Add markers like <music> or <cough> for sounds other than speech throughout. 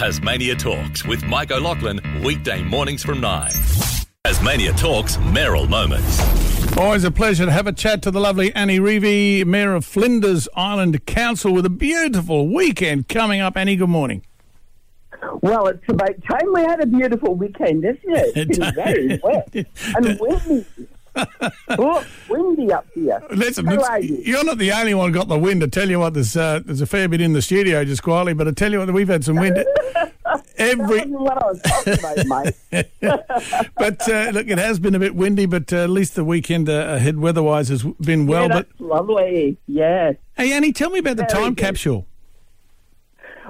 Tasmania Talks with Mike O'Loughlin, weekday mornings from 9. Tasmania Talks Mayoral Moments. Always a pleasure to have a chat to the lovely Annie Revie, Mayor of Flinders Island Council, with a beautiful weekend coming up. Annie, good morning. Well, it's about time we had a beautiful weekend, isn't it? <laughs> It's been very wet and windy. oh, windy up here. Listen, you? you're not the only one got the wind. I tell you what, there's uh, there's a fair bit in the studio just quietly, but I tell you what, we've had some wind. <laughs> Every, wasn't what I was talking about, <laughs> but uh, look, it has been a bit windy, but uh, at least the weekend uh, ahead weather-wise has been well. yeah, but lovely. Yes. hey, Annie, tell me about the time good. capsule.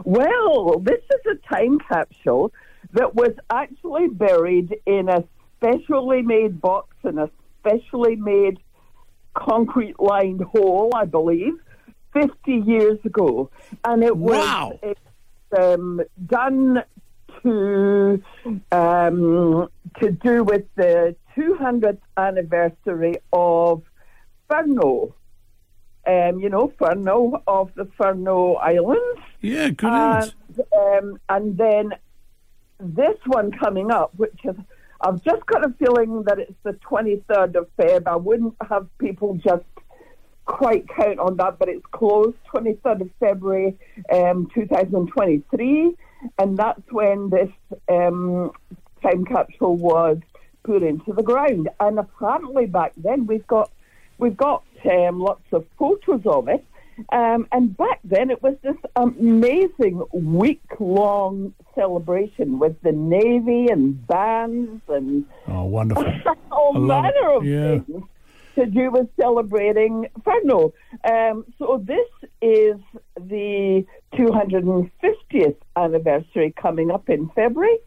Well, this is a time capsule that was actually buried in a specially made box in a specially made concrete lined hole, I believe, 50 years ago. And it was Wow. it, um, done to um, to do with the 200th anniversary of Furneaux. Um, you know, Furneaux of the Furneaux Islands. Yeah, good And, um, and then this one coming up, which is, I've just got a feeling that it's the 23rd of Feb. I wouldn't have people just quite count on that, but it's closed 23rd of February um, 2023. And that's when this um, time capsule was put into the ground. And apparently back then we've got we've got um, lots of photos of it. Um, and back then it was this amazing week long celebration with the Navy and bands and Oh, wonderful. <laughs> all love it. manner of Yeah. things to do with celebrating Furneaux. Um, so this is the 250th anniversary coming up in February.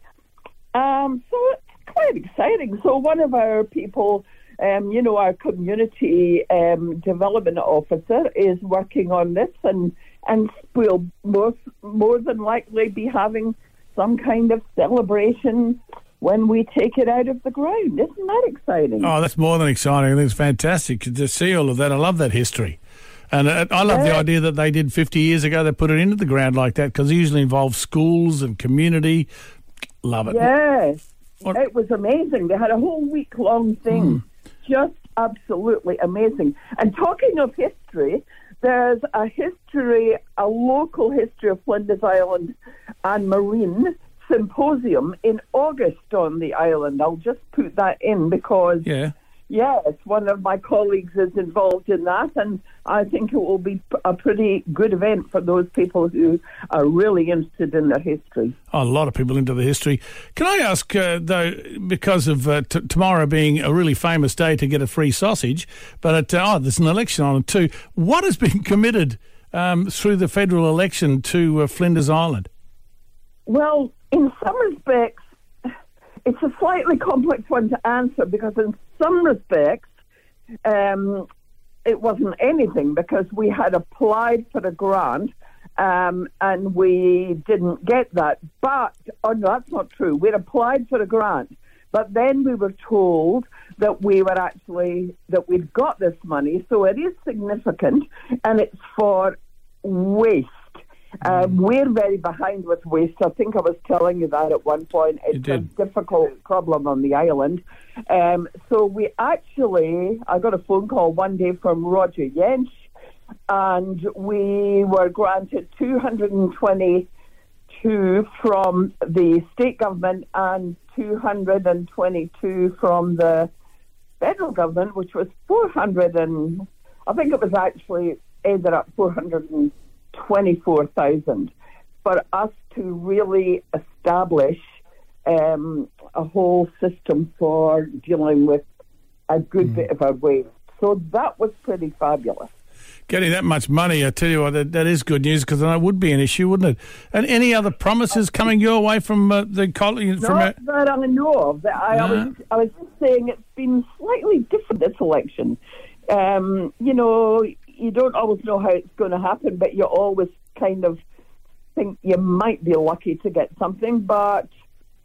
Um, so it's quite exciting. So one of our people, um, you know, our community um, development officer is working on this, and and we'll most more than likely be having some kind of celebration when we take it out of the ground. Isn't that exciting? Oh, that's more than exciting. I think it's fantastic to see all of that. I love that history. And uh, I love the idea that they did 50 years ago. They put it into the ground like that because it usually involves schools and community. Love it. Yes. What- It was amazing. They had a whole week long thing. Just absolutely amazing. And talking of history, there's a history, a local history of Flinders Island and Marine symposium in August on the island. I'll just put that in because Yeah. Yes, one of my colleagues is involved in that, and I think it will be a pretty good event for those people who are really interested in their history. Oh, a lot of people into the history. Can I ask, uh, though, because of uh, t- tomorrow being a really famous day to get a free sausage, but it, uh, oh, there's an election on it too. What has been <laughs> committed um, through the federal election to uh, Flinders Island? Well, in some respects, it's a slightly complex one to answer because, in some respects, um, it wasn't anything because we had applied for a grant um, and we didn't get that. But, oh no, that's not true. We'd applied for a grant, but then we were told that we were actually, that we'd got this money. So it is significant and it's for waste. Um, we're very behind with waste. I think I was telling you that at one point. It's a difficult problem on the island. Um, so we actually, I got a phone call one day from Roger Jaensch, and we were granted 222 from the state government and 222 from the federal government, which was 400 and I think it was actually ended up 424,000 for us to really establish um, a whole system for dealing with a good bit of our waste. So that was pretty fabulous. Getting that much money, I tell you what, that, that is good news because that would be an issue, wouldn't it? And any other promises coming your way from uh, the college? From Not that I know of. That I, I, was, I was just saying it's been slightly different this election. Um, you know, you don't always know how it's going to happen, but you always kind of think you might be lucky to get something. But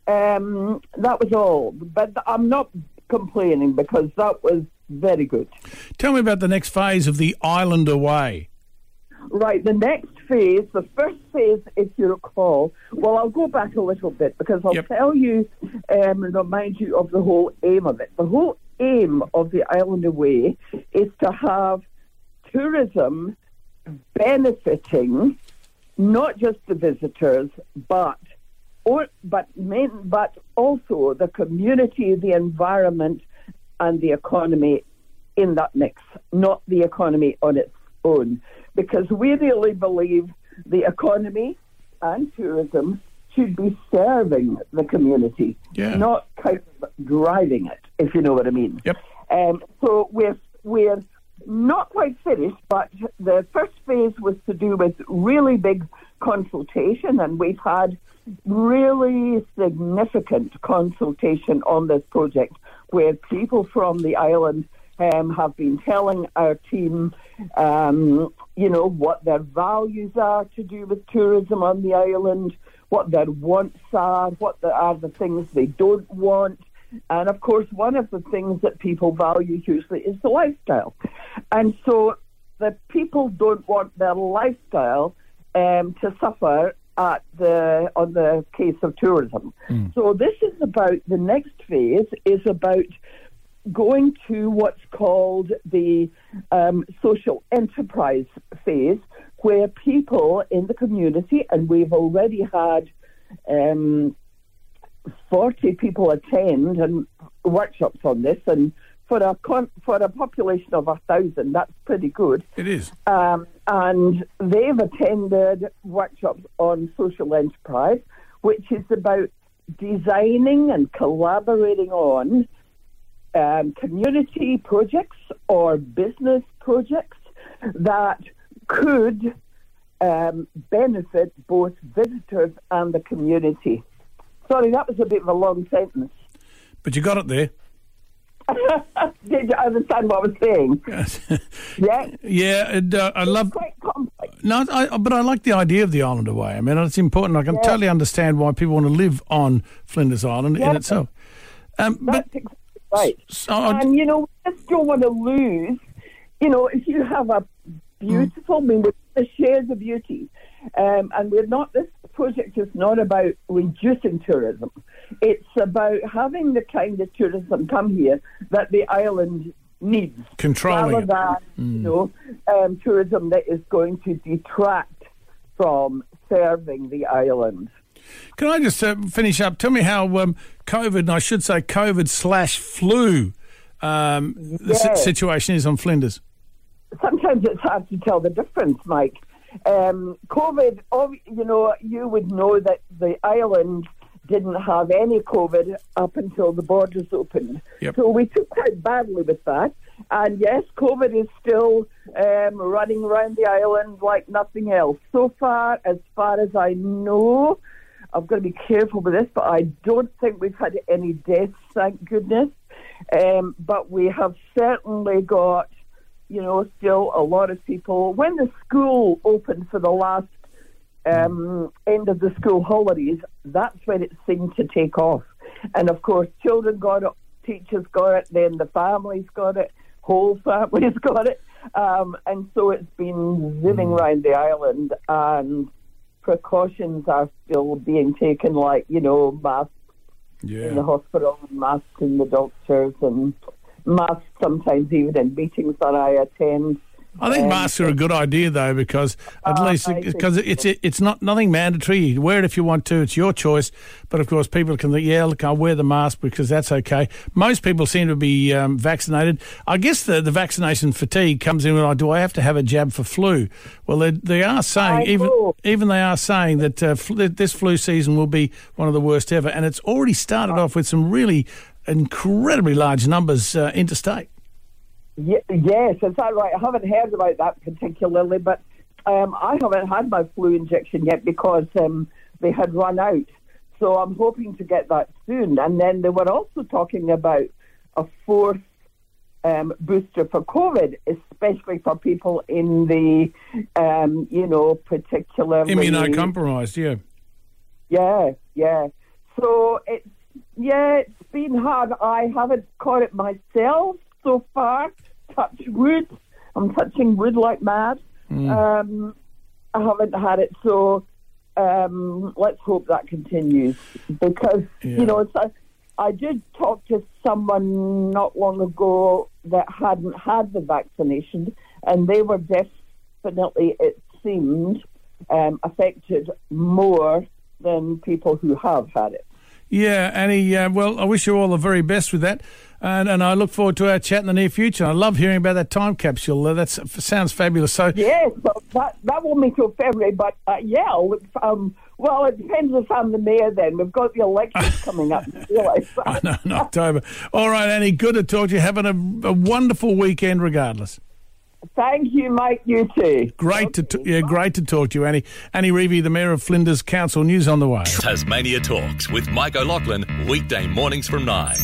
um, that was all. But I'm not complaining because that was very good. Tell me about the next phase of the Island Away. Right, the next phase, the first phase, if you recall, well, I'll go back a little bit because I'll Yep. tell you um, and remind you of the whole aim of it. The whole aim of the Island Away is to have tourism benefiting not just the visitors, but or, but main, but also the community, the environment, and the economy in that mix, not the economy on its own. Because we really believe the economy and tourism should be serving the community, Yeah. not kind of driving it, if you know what I mean. Yep. Um, so we're we're not quite finished, but the first phase was to do with really big consultation, and we've had really significant consultation on this project, where people from the island um, have been telling our team, um, you know, what their values are to do with tourism on the island, what their wants are, what the, are the things they don't want. And of course, one of the things that people value hugely is the lifestyle. And so the people don't want their lifestyle um, to suffer at the on the case of tourism. So this is about the next phase is about going to what's called the um, social enterprise phase, where people in the community, and we've already had um, 40 people attend and workshops on this, and for a con- for a population of a thousand, that's pretty good. It is. Um, and they've attended workshops on social enterprise, which is about designing and collaborating on um, community projects or business projects that could um, benefit both visitors and the community. Sorry, that was a bit of a long sentence. But you got it there. <laughs> Did you understand what I was saying? <laughs> Yeah, yeah, and, uh, I love. quite complex. No, I, but I like the idea of the island away. I mean, it's important. I can Yeah. totally understand why people want to live on Flinders Island in itself. Um, but exactly right. so, and you know, we just don't want to lose. You know, if you have a beautiful, I mean, we share the beauty, um, and we're not. This project is not about reducing tourism. It's about having the kind of tourism come here that the island needs, Controlling rather than you know um, tourism that is going to detract from serving the island. Can I just uh, finish up? Tell me how um, COVID, and I should say COVID slash flu, um, the si- Yeah. situation is on Flinders. sometimes it's hard to tell the difference, Mike. Um, COVID, you know, you would know that the island didn't have any COVID up until the borders opened. Yep. So we took quite badly with that. And yes, COVID is still um, running around the island like nothing else. So far, as far as I know, I've got to be careful with this, but I don't think we've had any deaths, thank goodness. Um, but we have certainly got you know, still a lot of people. When the school opened for the last um, end of the school holidays, that's when it seemed to take off. And of course, children got it, teachers got it, then the families got it, whole <laughs> families got it. Um, and so it's been zooming around the island, and precautions are still being taken, like, you know, masks in the hospital, masks in the doctors, and masks sometimes even in meetings that I attend. I think Um, masks are a good idea though, because at Uh, least because it's it's not nothing mandatory. You wear it if you want to. It's your choice. But of course, people can think, yeah, look, I'll wear the mask because that's okay. Most people seem to be um, vaccinated. I guess the, the vaccination fatigue comes in when I do. I have to have a jab for flu. Well, they, they are saying I even even they are saying that uh, fl- this flu season will be one of the worst ever, and it's already started off with some really incredibly large numbers uh, interstate. Ye- yes, is that right? I haven't heard about that particularly, but um, I haven't had my flu injection yet because um, they had run out. So I'm hoping to get that soon. And then they were also talking about a fourth um, booster for COVID, especially for people in the, um, you know, particularly Immunocompromised, yeah. Yeah, yeah. So it's yeah, it's been hard. I haven't caught it myself so far. Touch wood. I'm touching wood like mad. Um, I haven't had it, so um, let's hope that continues because Yeah. you know it's a, I did talk to someone not long ago that hadn't had the vaccination, and they were definitely, it seemed, um, affected more than people who have had it. Yeah, Annie. Uh, well, I wish you all the very best with that, and and I look forward to our chat in the near future. I love hearing about that time capsule. Uh, that sounds fabulous. So Yes, well, that that won't be till February, but uh, yeah, um, well, it depends if I'm the mayor. Then we've got the elections <laughs> coming up. you realise that. no, in October. All right, Annie. Good to talk to you. Having a, a wonderful weekend, regardless. Thank you, Mike. You too. Great to t- yeah, great to talk to you, Annie. Annie Revie, the mayor of Flinders Council. News on the way. Tasmania Talks with Mike O'Loughlin, weekday mornings from 9.